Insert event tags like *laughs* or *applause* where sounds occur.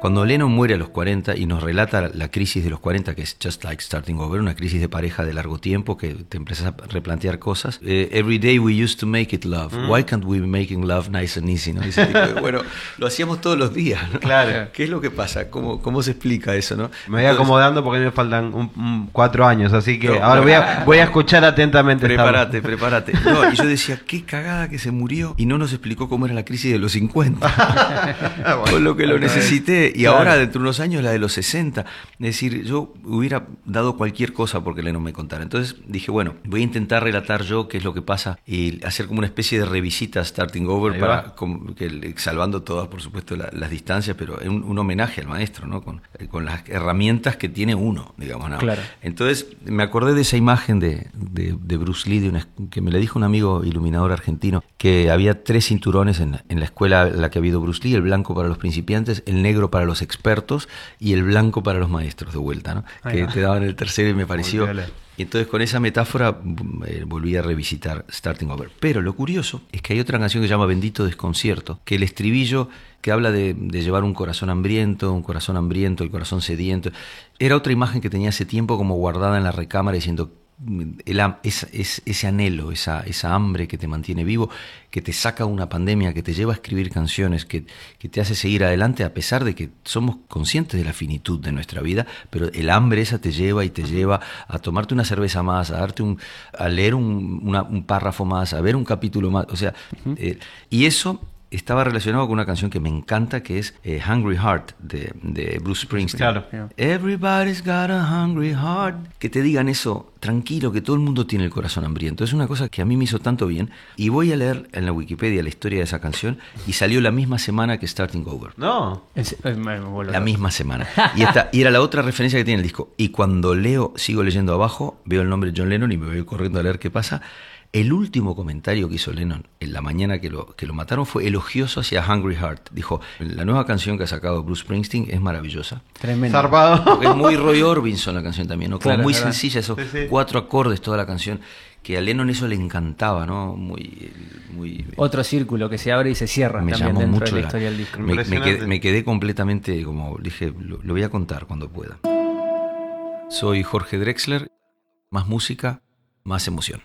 Cuando Lennon muere a los 40 y nos relata la crisis de los 40, que es just like starting over, una crisis de pareja de largo tiempo que te empiezas a replantear cosas. Eh, every day we used to make it love. Mm. Why can't we be making love nice and easy? ¿no? Ese tipo de- *laughs* bueno, lo hacíamos todos los días. ¿no? Claro. ¿Qué es lo que pasa? ¿Cómo, cómo se explica eso? ¿no? Me voy Entonces, acomodando porque me faltan un- un- cuatro años, así que No, ahora voy a, voy a escuchar atentamente. Prepárate, *laughs* prepárate. No, y yo decía, qué cagada que se murió y no nos explicó cómo era la crisis de los 50. Con *laughs* lo que lo necesité. Y Claro. ahora, dentro de unos años, la de los 60. Es decir, yo hubiera dado cualquier cosa porque Lennon me contara. Entonces dije, bueno, voy a intentar relatar yo qué es lo que pasa y hacer como una especie de revisita Starting Over, para, con- que salvando todas, por supuesto, la- las distancias, pero es un, un homenaje al maestro, ¿no? Con, eh, con las herramientas que tiene uno, digamos. ¿no? Claro. Entonces me acordé de esa imagen de, de- de Bruce Lee, de una- que me le dijo un amigo iluminador argentino, que había tres cinturones en, en la escuela en la que ha habido Bruce Lee, el blanco para los principiantes, el negro para los expertos y el blanco para los maestros de vuelta, ¿no? Que te daban el tercero y me pareció... Y entonces con esa metáfora eh, volví a revisitar Starting Over. Pero lo curioso es que hay otra canción que se llama Bendito Desconcierto, que el estribillo que habla de, de llevar un corazón hambriento, un corazón hambriento, el corazón sediento, era otra imagen que tenía hace tiempo como guardada en la recámara diciendo el es, es- ese anhelo, esa, esa hambre que te mantiene vivo, que te saca de una pandemia, que te lleva a escribir canciones, que, que te hace seguir adelante a pesar de que somos conscientes de la finitud de nuestra vida, pero el hambre esa te lleva y te lleva a tomarte una cerveza más, a darte un, a leer un, una- un párrafo más, a ver un capítulo más, o sea, eh, y eso estaba relacionado con una canción que me encanta que es eh, Hungry Heart de, de Bruce Springsteen. Claro. Everybody's got a hungry heart. Que te digan eso tranquilo, que todo el mundo tiene el corazón hambriento. Es una cosa que a mí me hizo tanto bien. Y voy a leer en la Wikipedia la historia de esa canción y salió la misma semana que Starting Over. No. Es- me- me vuelvo La misma semana. Y, esta, y era la otra referencia que tiene el disco. Y cuando leo, sigo leyendo abajo, veo el nombre de John Lennon y me voy corriendo a leer qué pasa. El último comentario que hizo Lennon en la mañana que lo, que lo mataron fue elogioso hacia Hungry Heart. Dijo, la nueva canción que ha sacado Bruce Springsteen es maravillosa. Tremendo. Es muy Roy Orbison la canción también, ¿no? Como Claro, muy verdad. sencilla, esos Sí, sí. cuatro acordes, toda la canción, que a Lennon eso le encantaba, ¿no? Muy, muy, Otro círculo que se abre y se cierra me también llamó dentro mucho de la la- historia del disco. Me, me Impresionante. quedé, me quedé completamente, como dije, lo, lo voy a contar cuando pueda. Soy Jorge Drexler, más música, más emoción.